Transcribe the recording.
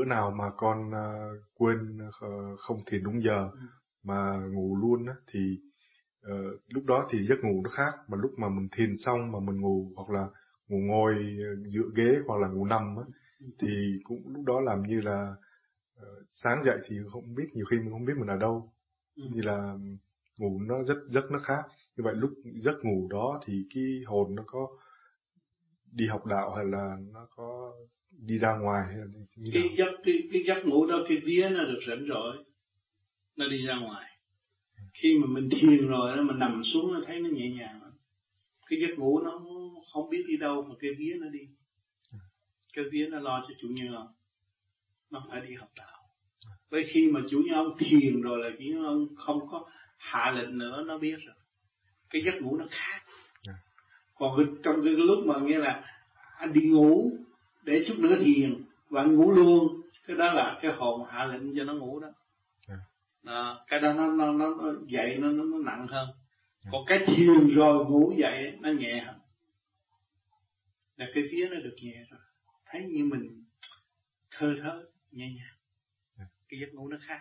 bữa nào mà con uh, quên uh, không thiền đúng giờ ừ. mà ngủ luôn á thì uh, lúc đó thì giấc ngủ nó khác mà lúc mà mình thiền xong mà mình ngủ hoặc là ngủ ngồi dựa ghế hoặc là ngủ nằm á thì cũng lúc đó làm như là uh, sáng dậy thì không biết nhiều khi mình không biết mình ở đâu ừ. như là ngủ nó rất rất nó khác như vậy lúc giấc ngủ đó thì cái hồn nó có đi học đạo hay là nó có đi ra ngoài hay là như cái giấc cái, cái giấc ngủ đó cái vía nó được rảnh rỗi nó đi ra ngoài. Khi mà mình thiền rồi nó mình nằm xuống nó thấy nó nhẹ nhàng cái giấc ngủ nó không biết đi đâu mà cái vía nó đi. Cái vía nó lo cho chủ nhân ông. Nó phải đi học đạo. Với khi mà chủ nhân ông thiền rồi là chủ nhân ông không có hạ lệnh nữa nó biết rồi. Cái giấc ngủ nó khác còn trong cái lúc mà nghe là anh đi ngủ để chút nữa thiền và anh ngủ luôn cái đó là cái hồn hạ lệnh cho nó ngủ đó à. cái đó nó nó nó, nó dậy nó, nó nó nặng hơn à. còn cái thiền rồi ngủ dậy nó nhẹ hơn là cái phía nó được nhẹ rồi thấy như mình thơ thớ nhẹ nhàng à. cái giấc ngủ nó khác